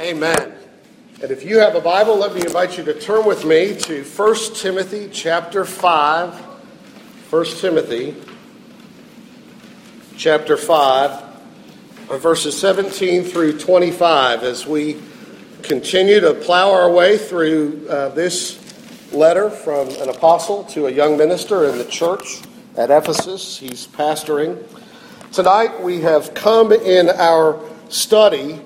Amen. And if you have a Bible, let me invite you to turn with me to 1 Timothy chapter 5. 1 Timothy chapter 5, verses 17 through 25, as we continue to plow our way through uh, this letter from an apostle to a young minister in the church at Ephesus. He's pastoring. Tonight we have come in our study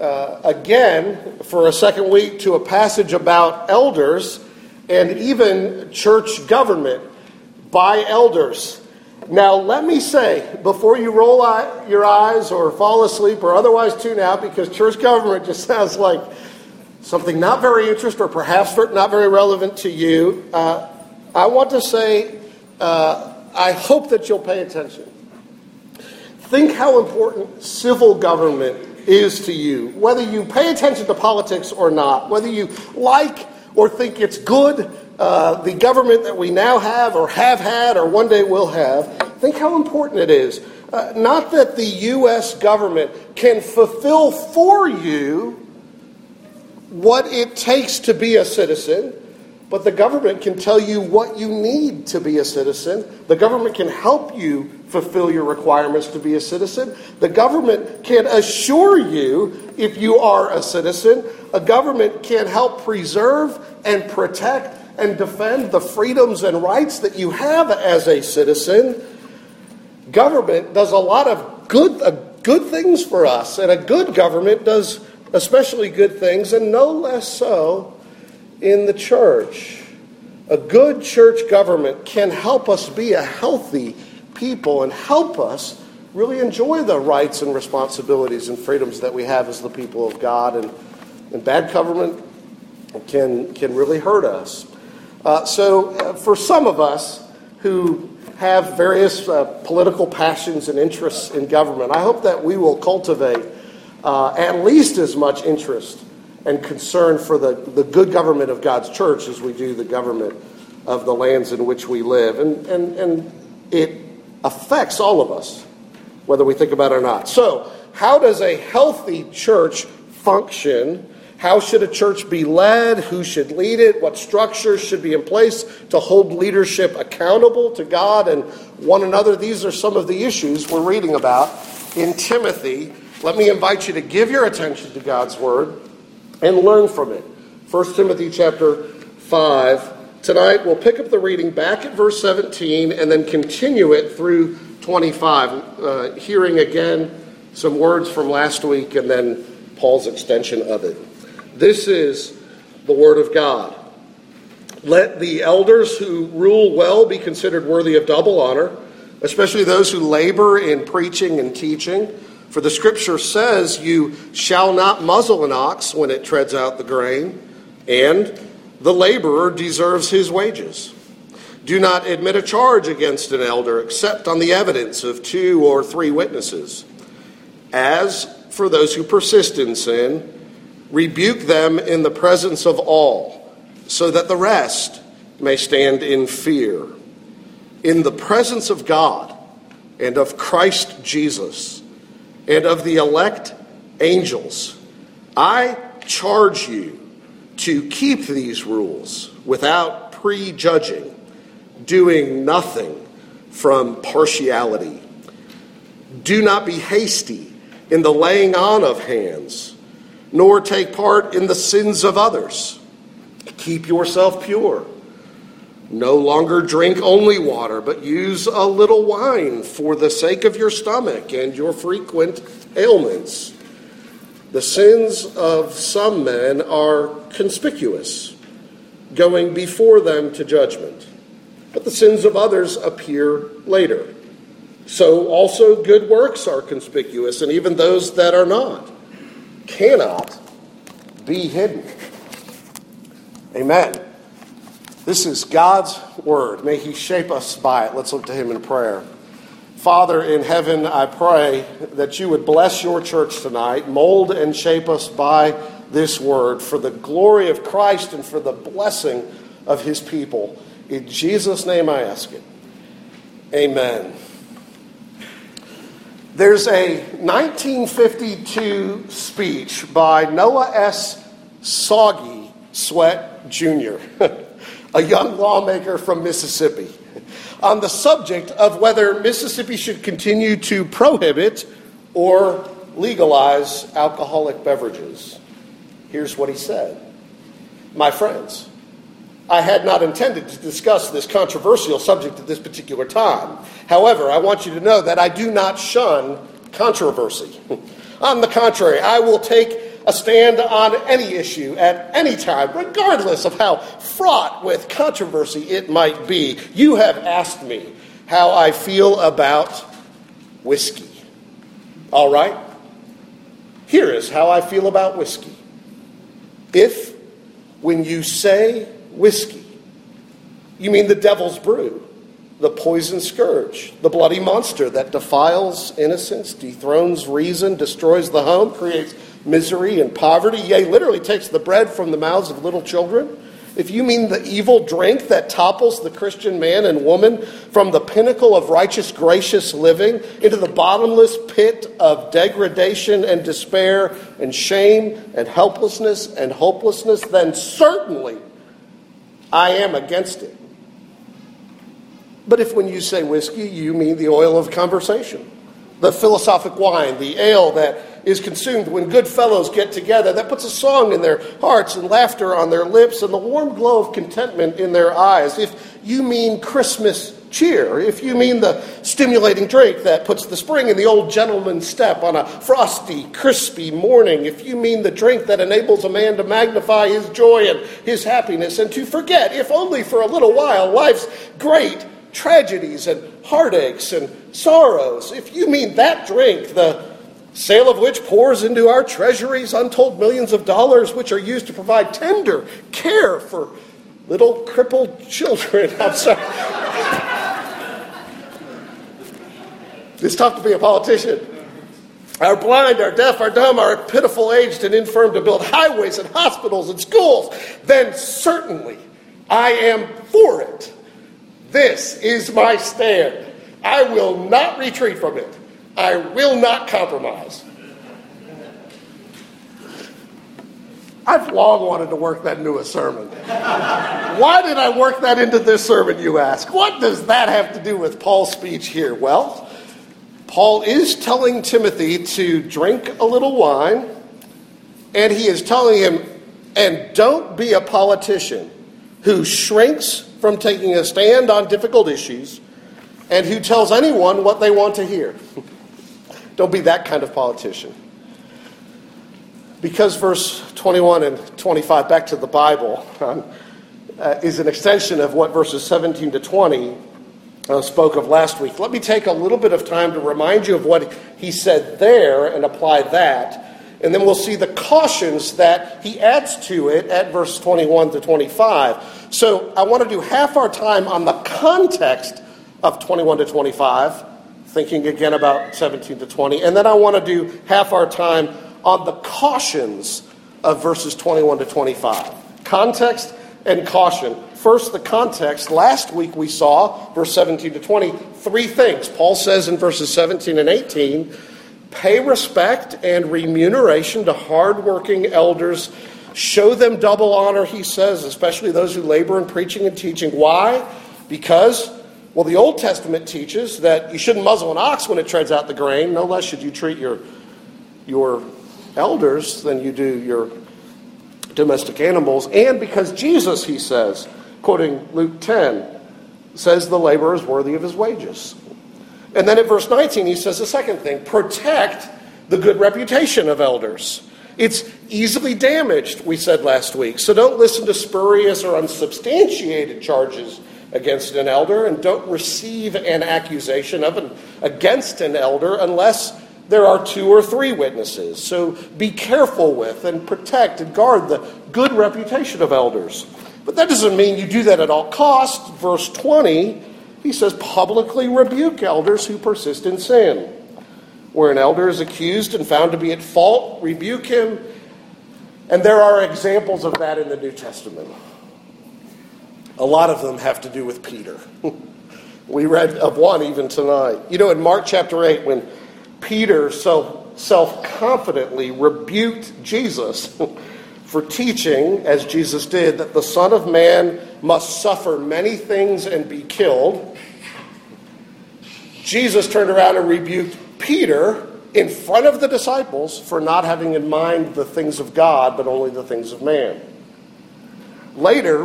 uh, again for a second week to a passage about elders and even church government by elders. Now, let me say, before you roll out your eyes or fall asleep or otherwise tune out, because church government just sounds like something not very interesting or perhaps not very relevant to you, uh, I want to say uh, I hope that you'll pay attention. Think how important civil government is to you. Whether you pay attention to politics or not, whether you like or think it's good, uh, the government that we now have or have had or one day will have, think how important it is. Uh, not that the U.S. government can fulfill for you what it takes to be a citizen, but the government can tell you what you need to be a citizen. The government can help you fulfill your requirements to be a citizen. The government can assure you if you are a citizen. A government can help preserve and protect and defend the freedoms and rights that you have as a citizen. Government does a lot of good, uh, good things for us, and a good government does especially good things, and no less so in the church. A good church government can help us be a healthy people and help us really enjoy the rights and responsibilities and freedoms that we have as the people of God. And, and bad government can, can really hurt us. Uh, so, uh, for some of us who have various uh, political passions and interests in government, I hope that we will cultivate uh, at least as much interest and concern for the, the good government of God's church as we do the government of the lands in which we live. And, and, and it affects all of us, whether we think about it or not. So, how does a healthy church function? How should a church be led? Who should lead it? What structures should be in place to hold leadership accountable to God and one another? These are some of the issues we're reading about in Timothy. Let me invite you to give your attention to God's word and learn from it. 1 Timothy chapter 5 Tonight, we'll pick up the reading back at verse 17 and then continue it through 25, uh, hearing again some words from last week and then Paul's extension of it. This is the Word of God. Let the elders who rule well be considered worthy of double honor, especially those who labor in preaching and teaching. For the scripture says, You shall not muzzle an ox when it treads out the grain, and the laborer deserves his wages. Do not admit a charge against an elder except on the evidence of two or three witnesses. As for those who persist in sin, rebuke them in the presence of all, so that the rest may stand in fear. In the presence of God and of Christ Jesus and of the elect angels, I charge you to keep these rules without prejudging, doing nothing from partiality. Do not be hasty in the laying on of hands, nor take part in the sins of others. Keep yourself pure. No longer drink only water, but use a little wine for the sake of your stomach and your frequent ailments. The sins of some men are conspicuous, going before them to judgment, but the sins of others appear later. So also good works are conspicuous, and even those that are not cannot be hidden. Amen. This is God's word. May He shape us by it. Let's look to Him in prayer. Father in heaven, I pray that you would bless your church tonight, mold and shape us by this word for the glory of Christ and for the blessing of his people. In Jesus' name I ask it. Amen. There's a 1952 speech by Noah S. Soggy Sweat Jr., a young lawmaker from Mississippi, on the subject of whether Mississippi should continue to prohibit or legalize alcoholic beverages. Here's what he said My friends, I had not intended to discuss this controversial subject at this particular time. However, I want you to know that I do not shun controversy. on the contrary, I will take a stand on any issue at any time, regardless of how fraught with controversy it might be. You have asked me how I feel about whiskey. All right? Here is how I feel about whiskey. If, when you say whiskey. You mean the devil's brew, the poison scourge, the bloody monster that defiles innocence, dethrones reason, destroys the home, creates misery and poverty, yea, literally takes the bread from the mouths of little children? if you mean the evil drink that topples the Christian man and woman from the pinnacle of righteous, gracious living into the bottomless pit of degradation and despair and shame and helplessness and hopelessness, then certainly I am against it. But if when you say whiskey, you mean the oil of conversation, the philosophic wine, the ale that is consumed when good fellows get together, that puts a song in their hearts and laughter on their lips and the warm glow of contentment in their eyes, if you mean Christmas cheer, if you mean the stimulating drink that puts the spring in the old gentleman's step on a frosty, crispy morning, if you mean the drink that enables a man to magnify his joy and his happiness and to forget, if only for a little while, life's great tragedies and heartaches and sorrows, if you mean that drink, the sale of which pours into our treasuries untold millions of dollars, which are used to provide tender care for little crippled children. I'm sorry. it's tough to be a politician. Our blind, our deaf, our dumb, our pitiful, aged, and infirm to build highways and hospitals and schools, then certainly I am for it. This is my stand. I will not retreat from it. I will not compromise. I've long wanted to work that into a sermon. Why did I work that into this sermon, you ask? What does that have to do with Paul's speech here? Well, Paul is telling Timothy to drink a little wine, and he is telling him, and don't be a politician who shrinks from taking a stand on difficult issues and who tells anyone what they want to hear. don't be that kind of politician. Because verse 21 and 25, back to the Bible, uh, is an extension of what verses 17 to 20 uh, spoke of last week. Let me take a little bit of time to remind you of what he said there and apply that. And then we'll see the cautions that he adds to it at verse 21 to 25. So I want to do half our time on the context of 21 to 25, thinking again about 17 to 20. And then I want to do half our time on the cautions of verses 21 to 25. Context and caution. First, the context. Last week we saw, verse 17 to 20, three things. Paul says in verses 17 and 18 pay respect and remuneration to hardworking elders. Show them double honor, he says, especially those who labor in preaching and teaching. Why? Because, well, the Old Testament teaches that you shouldn't muzzle an ox when it treads out the grain. No less should you treat your, your elders than you do your domestic animals. And because Jesus, he says, quoting Luke 10, says the laborer is worthy of his wages. And then in verse 19, he says the second thing protect the good reputation of elders. It's easily damaged, we said last week. So don't listen to spurious or unsubstantiated charges against an elder, and don't receive an accusation of an, against an elder unless there are two or three witnesses. So be careful with and protect and guard the good reputation of elders. But that doesn't mean you do that at all costs. Verse 20, he says, publicly rebuke elders who persist in sin. Where an elder is accused and found to be at fault, rebuke him. And there are examples of that in the New Testament. A lot of them have to do with Peter. we read of one even tonight. You know, in Mark chapter 8, when Peter so self confidently rebuked Jesus for teaching, as Jesus did, that the Son of Man must suffer many things and be killed, Jesus turned around and rebuked Peter in front of the disciples for not having in mind the things of God, but only the things of man. Later,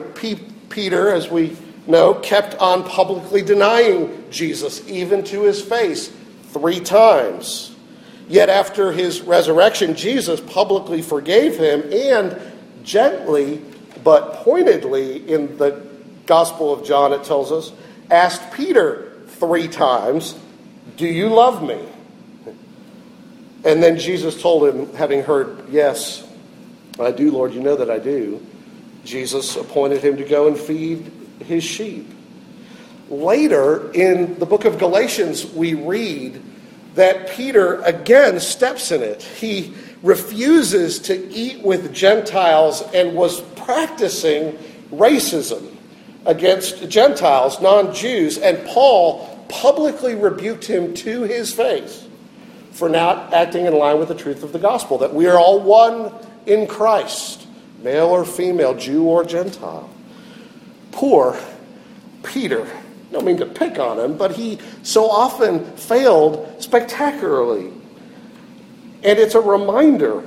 Peter, as we know, kept on publicly denying Jesus, even to his face, three times. Yet after his resurrection, Jesus publicly forgave him and gently but pointedly in the Gospel of John, it tells us, asked Peter three times, Do you love me? And then Jesus told him, having heard, Yes, I do, Lord, you know that I do. Jesus appointed him to go and feed his sheep. Later in the book of Galatians, we read that Peter again steps in it. He refuses to eat with Gentiles and was practicing racism against Gentiles, non Jews, and Paul publicly rebuked him to his face for not acting in line with the truth of the gospel that we are all one in Christ, male or female, Jew or Gentile. Poor Peter don't mean to pick on him, but he so often failed spectacularly. And it's a reminder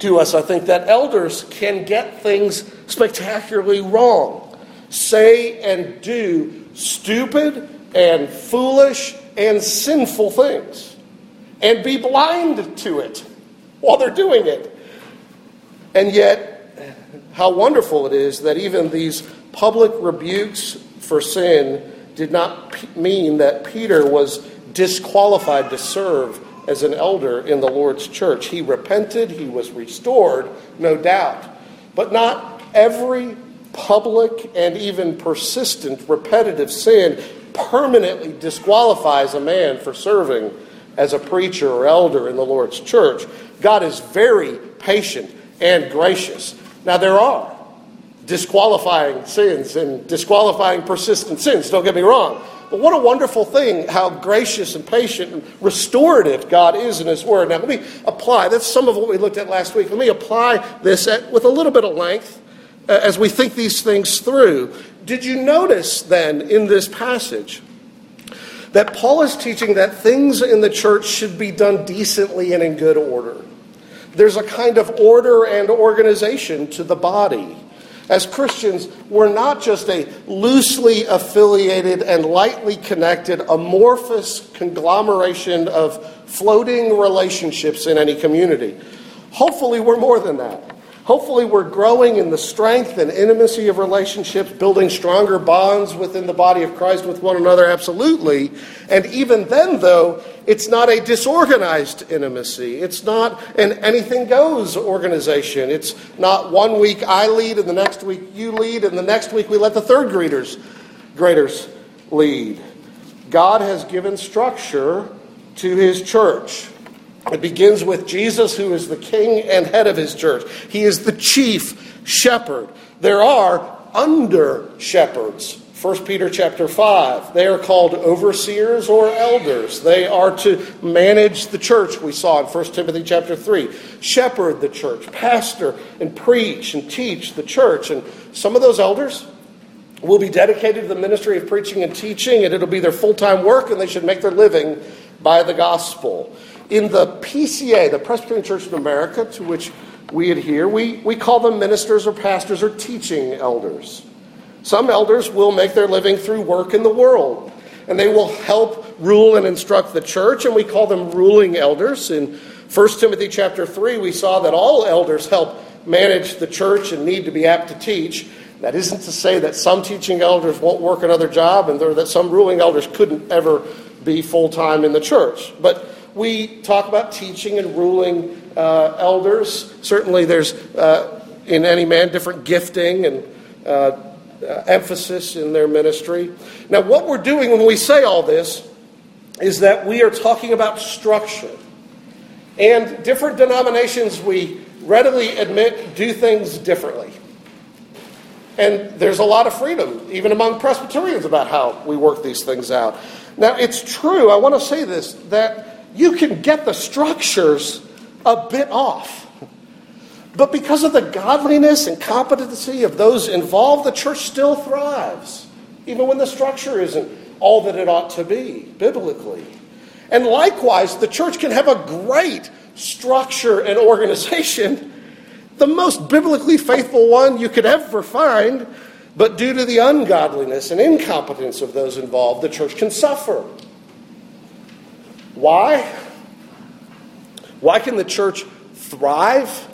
to us, I think, that elders can get things spectacularly wrong, say and do stupid and foolish and sinful things, and be blind to it while they're doing it. And yet, how wonderful it is that even these public rebukes for sin did not mean that Peter was disqualified to serve as an elder in the Lord's church. He repented, he was restored, no doubt. But not every public and even persistent repetitive sin permanently disqualifies a man for serving as a preacher or elder in the Lord's church. God is very patient and gracious. Now, there are disqualifying sins and disqualifying persistent sins, don't get me wrong. But what a wonderful thing how gracious and patient and restorative God is in His Word. Now, let me apply, that's some of what we looked at last week. Let me apply this at, with a little bit of length uh, as we think these things through. Did you notice then in this passage that Paul is teaching that things in the church should be done decently and in good order? There's a kind of order and organization to the body. As Christians, we're not just a loosely affiliated and lightly connected, amorphous conglomeration of floating relationships in any community. Hopefully, we're more than that. Hopefully, we're growing in the strength and intimacy of relationships, building stronger bonds within the body of Christ with one another, absolutely. And even then, though, it's not a disorganized intimacy. It's not an anything goes organization. It's not one week I lead and the next week you lead and the next week we let the third graders, graders lead. God has given structure to his church. It begins with Jesus, who is the king and head of his church. He is the chief shepherd. There are under shepherds 1 Peter chapter 5. They are called overseers or elders. They are to manage the church, we saw in 1 Timothy chapter 3. Shepherd the church, pastor and preach and teach the church. And some of those elders will be dedicated to the ministry of preaching and teaching, and it'll be their full time work, and they should make their living by the gospel. In the PCA, the Presbyterian Church of America, to which we adhere, we, we call them ministers or pastors or teaching elders. Some elders will make their living through work in the world, and they will help rule and instruct the church, and we call them ruling elders. In 1 Timothy chapter 3, we saw that all elders help manage the church and need to be apt to teach. That isn't to say that some teaching elders won't work another job and that some ruling elders couldn't ever be full time in the church. But we talk about teaching and ruling uh, elders. Certainly, there's uh, in any man different gifting and uh, uh, emphasis in their ministry. Now, what we're doing when we say all this is that we are talking about structure. And different denominations, we readily admit, do things differently. And there's a lot of freedom, even among Presbyterians, about how we work these things out. Now, it's true, I want to say this, that you can get the structures a bit off. But because of the godliness and competency of those involved, the church still thrives, even when the structure isn't all that it ought to be biblically. And likewise, the church can have a great structure and organization, the most biblically faithful one you could ever find, but due to the ungodliness and incompetence of those involved, the church can suffer. Why? Why can the church thrive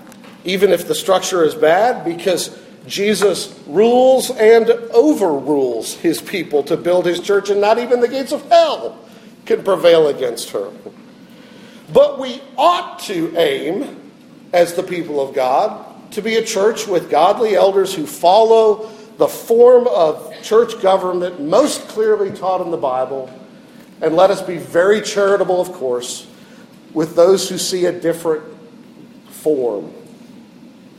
even if the structure is bad? Because Jesus rules and overrules his people to build his church, and not even the gates of hell can prevail against her. But we ought to aim, as the people of God, to be a church with godly elders who follow the form of church government most clearly taught in the Bible. And let us be very charitable, of course, with those who see a different form.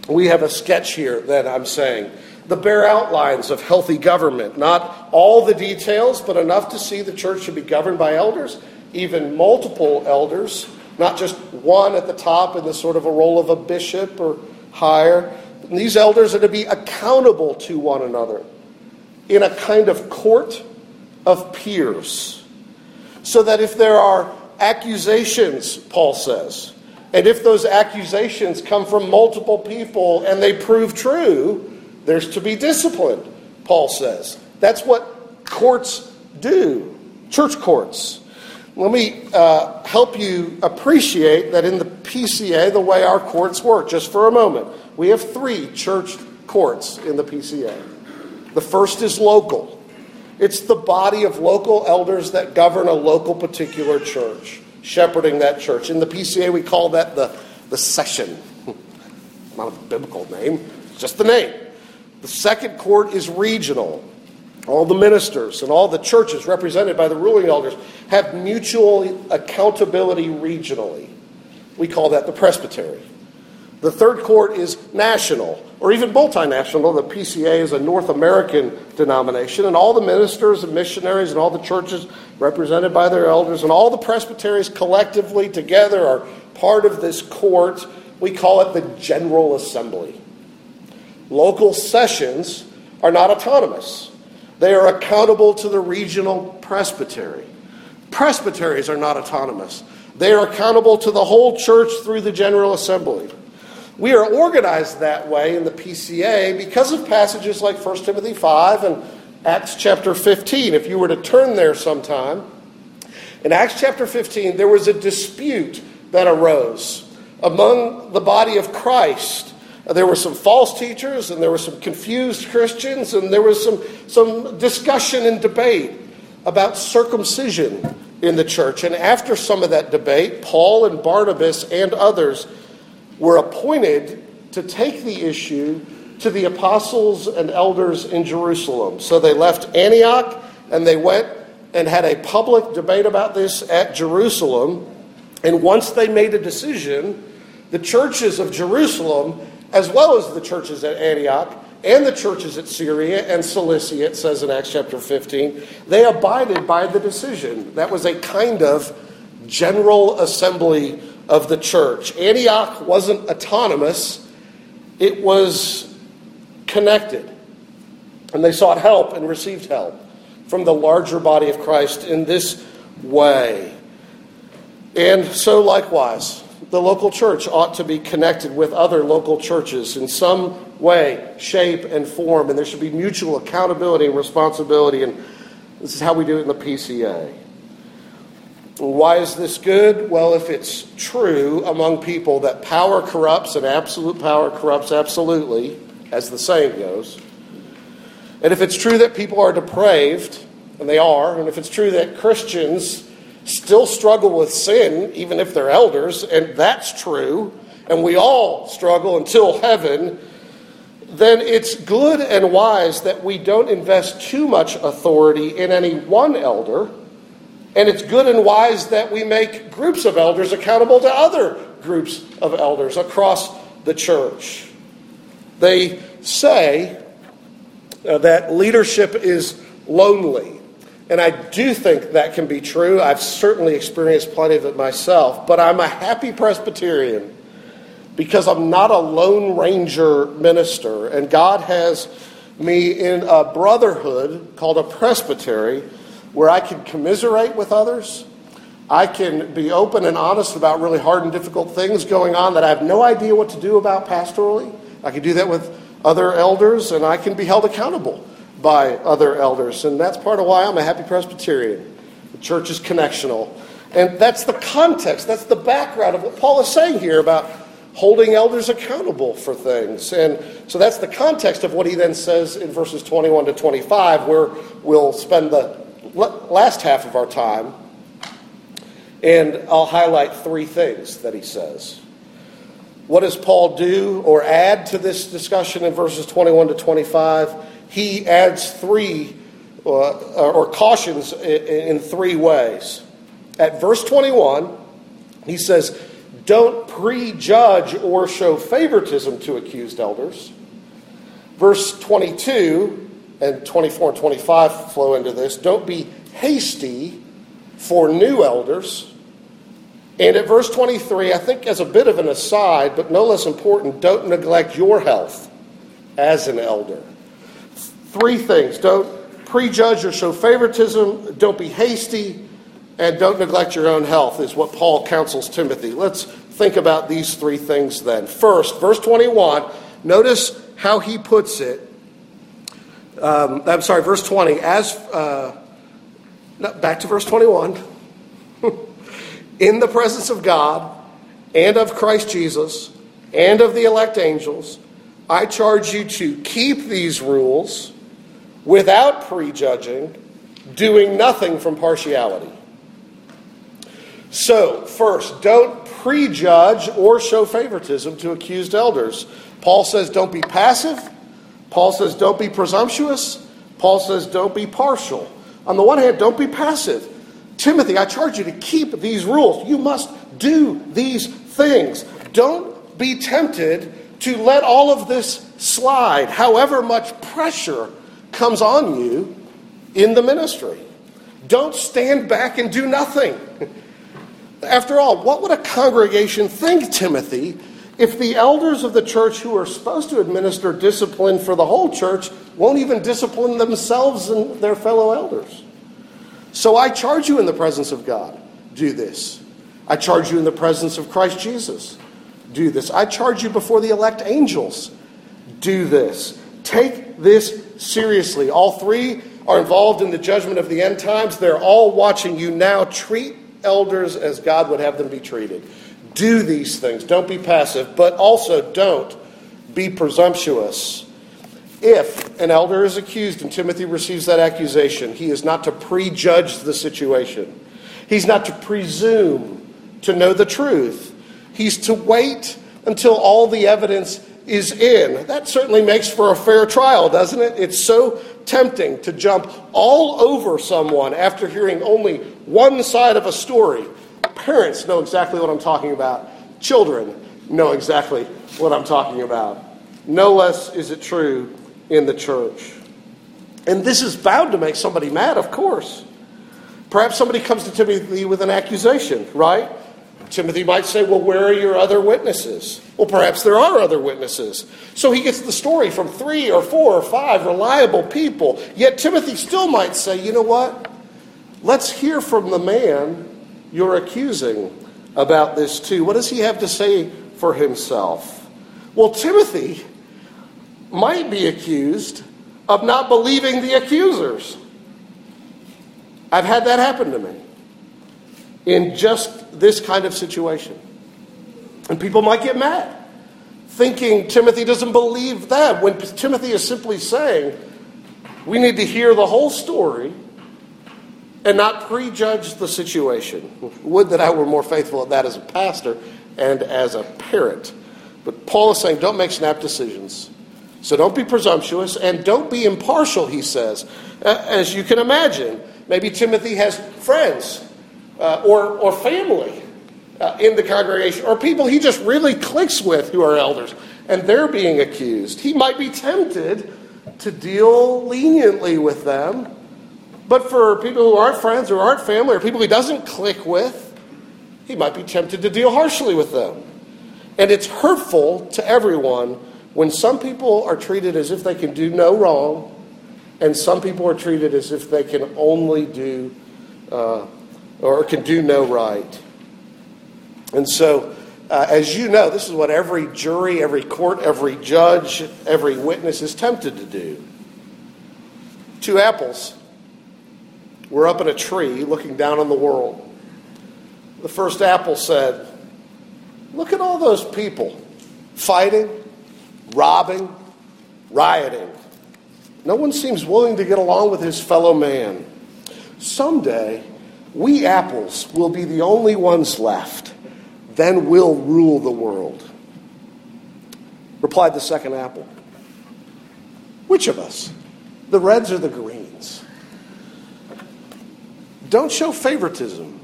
We have a sketch here that I'm saying. The bare outlines of healthy government, not all the details, but enough to see the church should be governed by elders, even multiple elders, not just one at the top in the sort of a role of a bishop or higher. And these elders are to be accountable to one another in a kind of court of peers. So that if there are accusations, Paul says, and if those accusations come from multiple people and they prove true, there's to be discipline, Paul says. That's what courts do, church courts. Let me uh, help you appreciate that in the PCA, the way our courts work, just for a moment. We have three church courts in the PCA. The first is local, it's the body of local elders that govern a local particular church shepherding that church. In the PCA, we call that the, the session. Not a biblical name, just the name. The second court is regional. All the ministers and all the churches represented by the ruling elders have mutual accountability regionally. We call that the presbytery. The third court is national or even multinational. The PCA is a North American denomination, and all the ministers and missionaries and all the churches represented by their elders and all the presbyteries collectively together are part of this court. We call it the General Assembly. Local sessions are not autonomous, they are accountable to the regional presbytery. Presbyteries are not autonomous, they are accountable to the whole church through the General Assembly. We are organized that way in the PCA because of passages like 1 Timothy 5 and Acts chapter 15. If you were to turn there sometime, in Acts chapter 15, there was a dispute that arose among the body of Christ. There were some false teachers, and there were some confused Christians, and there was some, some discussion and debate about circumcision in the church. And after some of that debate, Paul and Barnabas and others were appointed to take the issue to the apostles and elders in Jerusalem. So they left Antioch and they went and had a public debate about this at Jerusalem. And once they made a decision, the churches of Jerusalem, as well as the churches at Antioch, and the churches at Syria and Cilicia, it says in Acts chapter 15, they abided by the decision. That was a kind of general assembly of the church. Antioch wasn't autonomous, it was connected. And they sought help and received help from the larger body of Christ in this way. And so, likewise, the local church ought to be connected with other local churches in some way, shape, and form, and there should be mutual accountability and responsibility. And this is how we do it in the PCA. Why is this good? Well, if it's true among people that power corrupts and absolute power corrupts absolutely, as the saying goes, and if it's true that people are depraved, and they are, and if it's true that Christians still struggle with sin, even if they're elders, and that's true, and we all struggle until heaven, then it's good and wise that we don't invest too much authority in any one elder and it's good and wise that we make groups of elders accountable to other groups of elders across the church. They say uh, that leadership is lonely. And I do think that can be true. I've certainly experienced plenty of it myself. But I'm a happy Presbyterian because I'm not a Lone Ranger minister. And God has me in a brotherhood called a presbytery where I can commiserate with others. I can be open and honest about really hard and difficult things going on that I have no idea what to do about pastorally. I can do that with other elders, and I can be held accountable by other elders. And that's part of why I'm a happy Presbyterian. The church is connectional. And that's the context, that's the background of what Paul is saying here about holding elders accountable for things. And so that's the context of what he then says in verses 21 to 25, where we'll spend the last half of our time. And I'll highlight three things that he says. What does Paul do or add to this discussion in verses 21 to 25? He adds three uh, or cautions in three ways. At verse 21, he says, Don't prejudge or show favoritism to accused elders. Verse 22 and 24 and 25 flow into this. Don't be hasty for new elders. And at verse 23, I think as a bit of an aside, but no less important, don't neglect your health as an elder. Three things don't prejudge or show favoritism, don't be hasty, and don't neglect your own health, is what Paul counsels Timothy. Let's think about these three things then. First, verse 21, notice how he puts it. Um, I'm sorry, verse 20. As uh, back to verse 21. In the presence of God and of Christ Jesus and of the elect angels, I charge you to keep these rules without prejudging, doing nothing from partiality. So, first, don't prejudge or show favoritism to accused elders. Paul says don't be passive. Paul says don't be presumptuous. Paul says don't be partial. On the one hand, don't be passive. Timothy, I charge you to keep these rules. You must do these things. Don't be tempted to let all of this slide, however much pressure comes on you in the ministry. Don't stand back and do nothing. After all, what would a congregation think, Timothy, if the elders of the church who are supposed to administer discipline for the whole church won't even discipline themselves and their fellow elders? So I charge you in the presence of God, do this. I charge you in the presence of Christ Jesus, do this. I charge you before the elect angels, do this. Take this seriously. All three are involved in the judgment of the end times. They're all watching you now. Treat elders as God would have them be treated. Do these things. Don't be passive, but also don't be presumptuous. If an elder is accused and Timothy receives that accusation, he is not to prejudge the situation. He's not to presume to know the truth. He's to wait until all the evidence is in. That certainly makes for a fair trial, doesn't it? It's so tempting to jump all over someone after hearing only one side of a story. Parents know exactly what I'm talking about, children know exactly what I'm talking about. No less is it true in the church. And this is bound to make somebody mad, of course. Perhaps somebody comes to Timothy with an accusation, right? Timothy might say, Well, where are your other witnesses? Well, perhaps there are other witnesses. So he gets the story from three or four or five reliable people. Yet Timothy still might say, You know what? Let's hear from the man you're accusing about this too. What does he have to say for himself? Well, Timothy might be accused of not believing the accusers. I've had that happen to me in just this kind of situation. And people might get mad, thinking Timothy doesn't believe that, when Timothy is simply saying, we need to hear the whole story and not prejudge the situation. Would that I were more faithful at that as a pastor and as a parent. But Paul is saying, don't make snap decisions. So don't be presumptuous and don't be impartial, he says. As you can imagine, maybe Timothy has friends uh, or, or family uh, in the congregation, or people he just really clicks with who are elders, and they're being accused. He might be tempted to deal leniently with them, But for people who aren't friends or aren't family or people he doesn't click with, he might be tempted to deal harshly with them. And it's hurtful to everyone when some people are treated as if they can do no wrong, and some people are treated as if they can only do uh, or can do no right. And so, uh, as you know, this is what every jury, every court, every judge, every witness is tempted to do. Two apples were up in a tree looking down on the world. The first apple said, Look at all those people fighting, robbing, rioting. No one seems willing to get along with his fellow man. Someday, we apples will be the only ones left. Then we'll rule the world. Replied the second apple. Which of us? The reds or the greens? Don't show favoritism.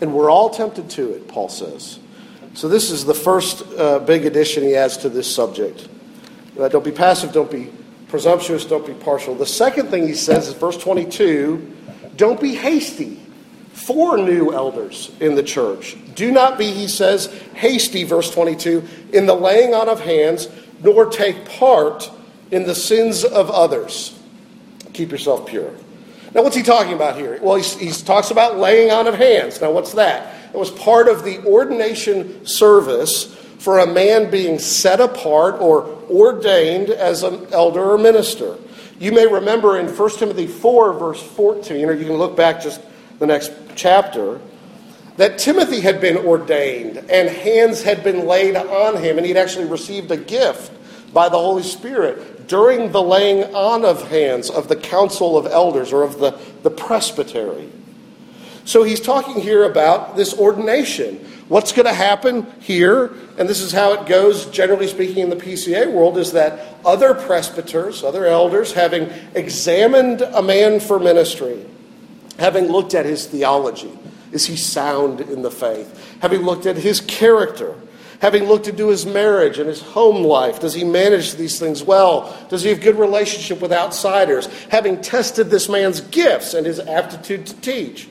And we're all tempted to it, Paul says. So, this is the first uh, big addition he adds to this subject. Uh, don't be passive, don't be presumptuous, don't be partial. The second thing he says is verse 22 don't be hasty for new elders in the church. Do not be, he says, hasty, verse 22, in the laying on of hands, nor take part in the sins of others. Keep yourself pure. Now, what's he talking about here? Well, he talks about laying on of hands. Now, what's that? It was part of the ordination service for a man being set apart or ordained as an elder or minister. You may remember in 1 Timothy 4, verse 14, or you can look back just the next chapter, that Timothy had been ordained and hands had been laid on him, and he'd actually received a gift by the Holy Spirit during the laying on of hands of the council of elders or of the, the presbytery. So he's talking here about this ordination. What's going to happen here, and this is how it goes, generally speaking, in the PCA world, is that other presbyters, other elders, having examined a man for ministry, having looked at his theology, is he sound in the faith? Having looked at his character, having looked into his marriage and his home life, does he manage these things well? Does he have good relationship with outsiders? Having tested this man's gifts and his aptitude to teach,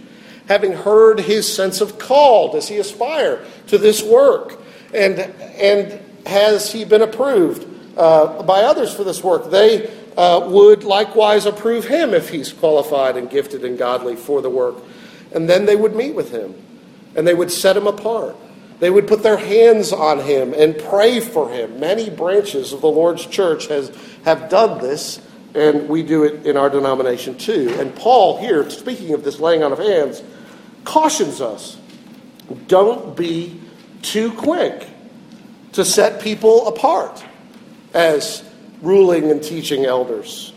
having heard his sense of call, does he aspire to this work? And, and has he been approved uh, by others for this work? They uh, would likewise approve him if he's qualified and gifted and godly for the work. And then they would meet with him and they would set him apart. They would put their hands on him and pray for him. Many branches of the Lord's church has, have done this, and we do it in our denomination too. And Paul, here, speaking of this laying on of hands, cautions us don't be too quick to set people apart as ruling and teaching elders.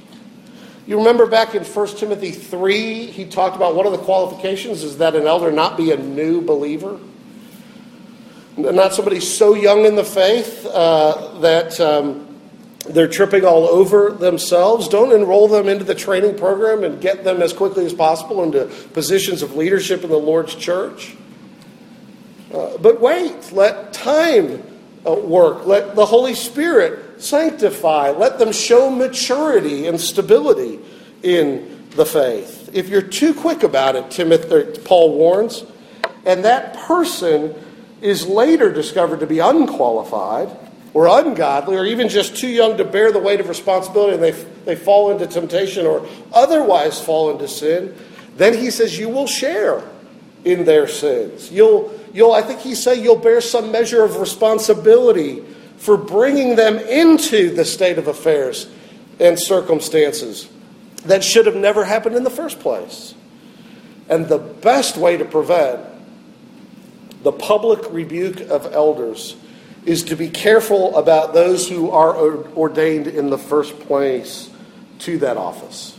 You remember back in 1 Timothy 3, he talked about one of the qualifications is that an elder not be a new believer. Not somebody so young in the faith uh, that um, they're tripping all over themselves. Don't enroll them into the training program and get them as quickly as possible into positions of leadership in the Lord's church. Uh, but wait, let time uh, work. Let the Holy Spirit sanctify. Let them show maturity and stability in the faith. If you're too quick about it, Timothy, Paul warns, and that person is later discovered to be unqualified or ungodly or even just too young to bear the weight of responsibility and they, they fall into temptation or otherwise fall into sin, then he says you will share in their sins. You'll, you'll I think he say you'll bear some measure of responsibility for bringing them into the state of affairs and circumstances that should have never happened in the first place. And the best way to prevent the public rebuke of elders is to be careful about those who are ordained in the first place to that office.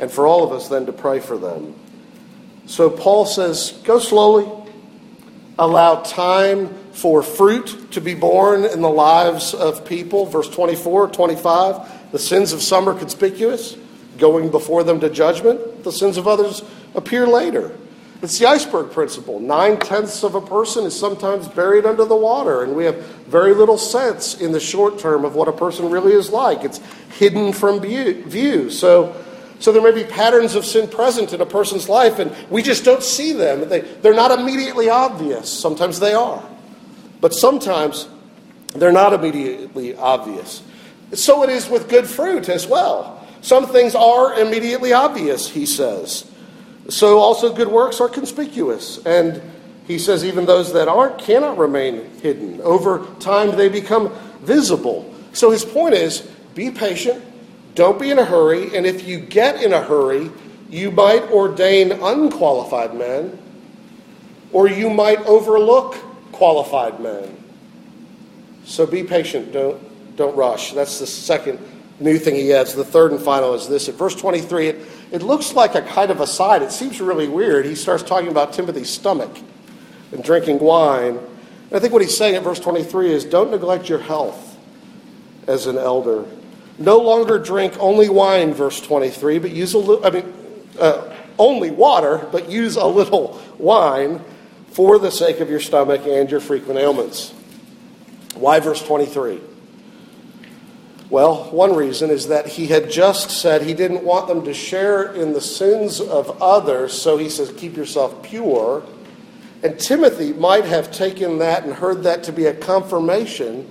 And for all of us then to pray for them. So Paul says, go slowly, allow time for fruit to be born in the lives of people. Verse 24, 25. The sins of some are conspicuous, going before them to judgment. The sins of others appear later. It's the iceberg principle. Nine tenths of a person is sometimes buried under the water, and we have very little sense in the short term of what a person really is like. It's hidden from view. So So there may be patterns of sin present in a person's life, and we just don't see them. They, they're not immediately obvious. Sometimes they are. But sometimes they're not immediately obvious. So it is with good fruit as well. Some things are immediately obvious, he says. So also good works are conspicuous. And he says even those that aren't cannot remain hidden. Over time they become visible. So his point is be patient, don't be in a hurry, and if you get in a hurry, you might ordain unqualified men, or you might overlook qualified men. So be patient, don't, don't rush. That's the second new thing he adds. The third and final is this. At verse 23, it, it looks like a kind of aside. It seems really weird. He starts talking about Timothy's stomach and drinking wine. And I think what he's saying at verse 23 is don't neglect your health as an elder. No longer drink only wine, verse 23, but use a little, I mean, uh, only water, but use a little wine for the sake of your stomach and your frequent ailments. Why verse 23? Well, one reason is that he had just said he didn't want them to share in the sins of others, so he says, keep yourself pure. And Timothy might have taken that and heard that to be a confirmation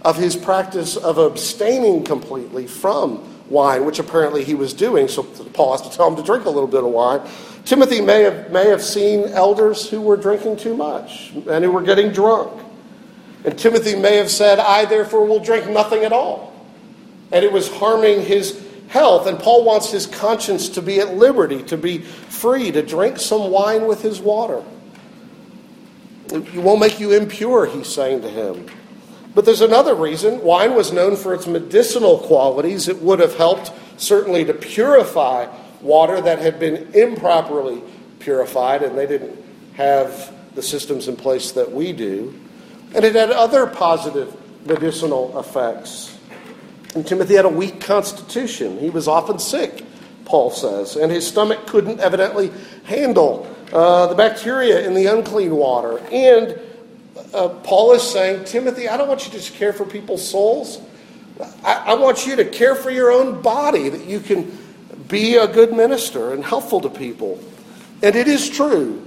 of his practice of abstaining completely from wine, which apparently he was doing. So Paul has to tell him to drink a little bit of wine. Timothy may have, may have seen elders who were drinking too much and who were getting drunk. And Timothy may have said, I therefore will drink nothing at all. And it was harming his health. And Paul wants his conscience to be at liberty, to be free, to drink some wine with his water. It won't make you impure, he's saying to him. But there's another reason. Wine was known for its medicinal qualities. It would have helped, certainly, to purify water that had been improperly purified, and they didn't have the systems in place that we do. And it had other positive medicinal effects. And Timothy had a weak constitution. He was often sick, Paul says, and his stomach couldn't evidently handle uh, the bacteria in the unclean water. And uh, Paul is saying, Timothy, I don't want you to just care for people's souls. I, I want you to care for your own body, that you can be a good minister and helpful to people. And it is true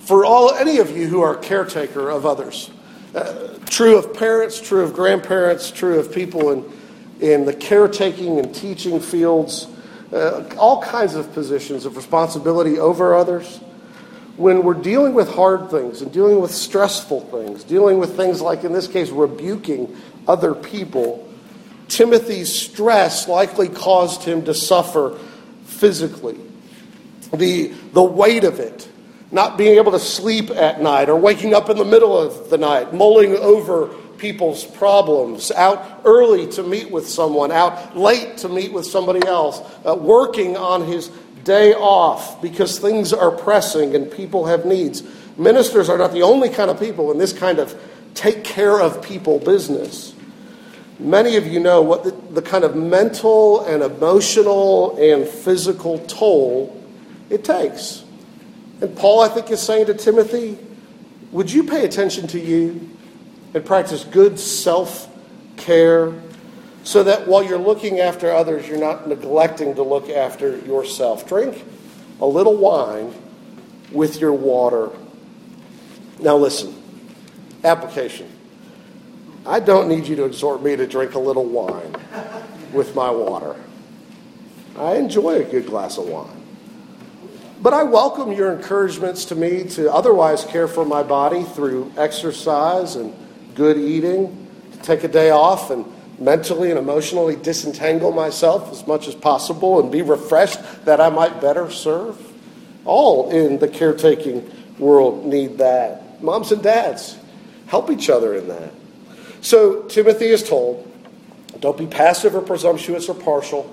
for all any of you who are caretaker of others. Uh, true of parents, true of grandparents, true of people in, in the caretaking and teaching fields, uh, all kinds of positions of responsibility over others when we're dealing with hard things and dealing with stressful things, dealing with things like, in this case, rebuking other people, Timothy's stress likely caused him to suffer physically. The, the weight of it, not being able to sleep at night or waking up in the middle of the night, mulling over people's problems, out early to meet with someone, out late to meet with somebody else, uh, working on his day off because things are pressing and people have needs. Ministers are not the only kind of people in this kind of take care of people business. Many of you know what the, the kind of mental and emotional and physical toll it takes. And Paul, I think, is saying to Timothy, would you pay attention to you and practice good self care so that while you're looking after others, you're not neglecting to look after yourself. Drink a little wine with your water. Now, listen application. I don't need you to exhort me to drink a little wine with my water. I enjoy a good glass of wine. But I welcome your encouragements to me to otherwise care for my body through exercise and good eating, to take a day off and mentally and emotionally disentangle myself as much as possible and be refreshed that I might better serve. All in the caretaking world need that. Moms and dads, help each other in that. So Timothy is told don't be passive or presumptuous or partial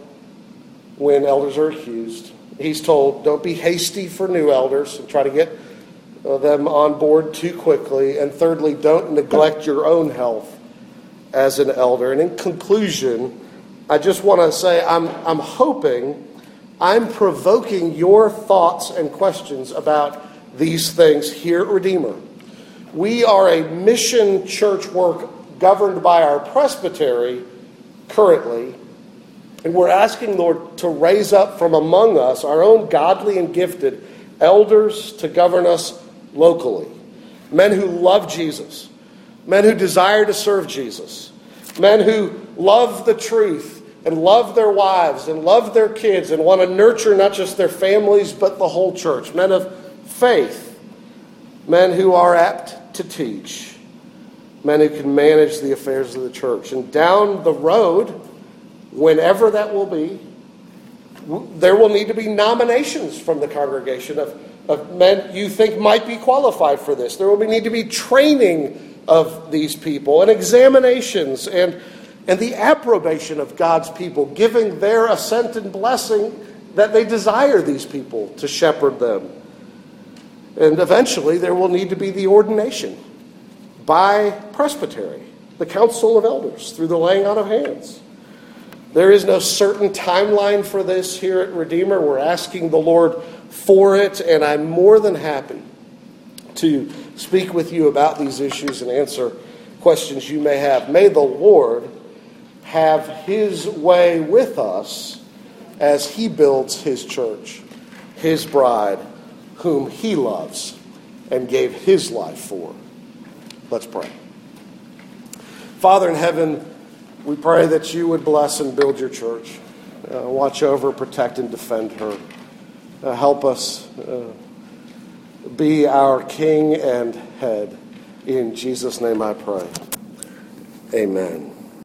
when elders are accused. He's told don't be hasty for new elders and try to get them on board too quickly. And thirdly, don't neglect your own health as an elder. And in conclusion, I just want to say I'm, I'm hoping I'm provoking your thoughts and questions about these things here at Redeemer. We are a mission church work governed by our presbytery currently, And we're asking, Lord, to raise up from among us our own godly and gifted elders to govern us locally. Men who love Jesus, men who desire to serve Jesus, men who love the truth and love their wives and love their kids and want to nurture not just their families but the whole church. Men of faith, men who are apt to teach, men who can manage the affairs of the church. And down the road, whenever that will be, there will need to be nominations from the congregation of, of men you think might be qualified for this. There will be, need to be training of these people and examinations and, and the approbation of God's people, giving their assent and blessing that they desire these people to shepherd them. And eventually, there will need to be the ordination by presbytery, the council of elders, through the laying on of hands. There is no certain timeline for this here at Redeemer. We're asking the Lord for it, and I'm more than happy to speak with you about these issues and answer questions you may have. May the Lord have his way with us as he builds his church, his bride, whom he loves and gave his life for. Let's pray. Father in heaven, we pray that you would bless and build your church. Uh, watch over, protect, and defend her. Uh, help us uh, be our king and head. In Jesus' name I pray. Amen.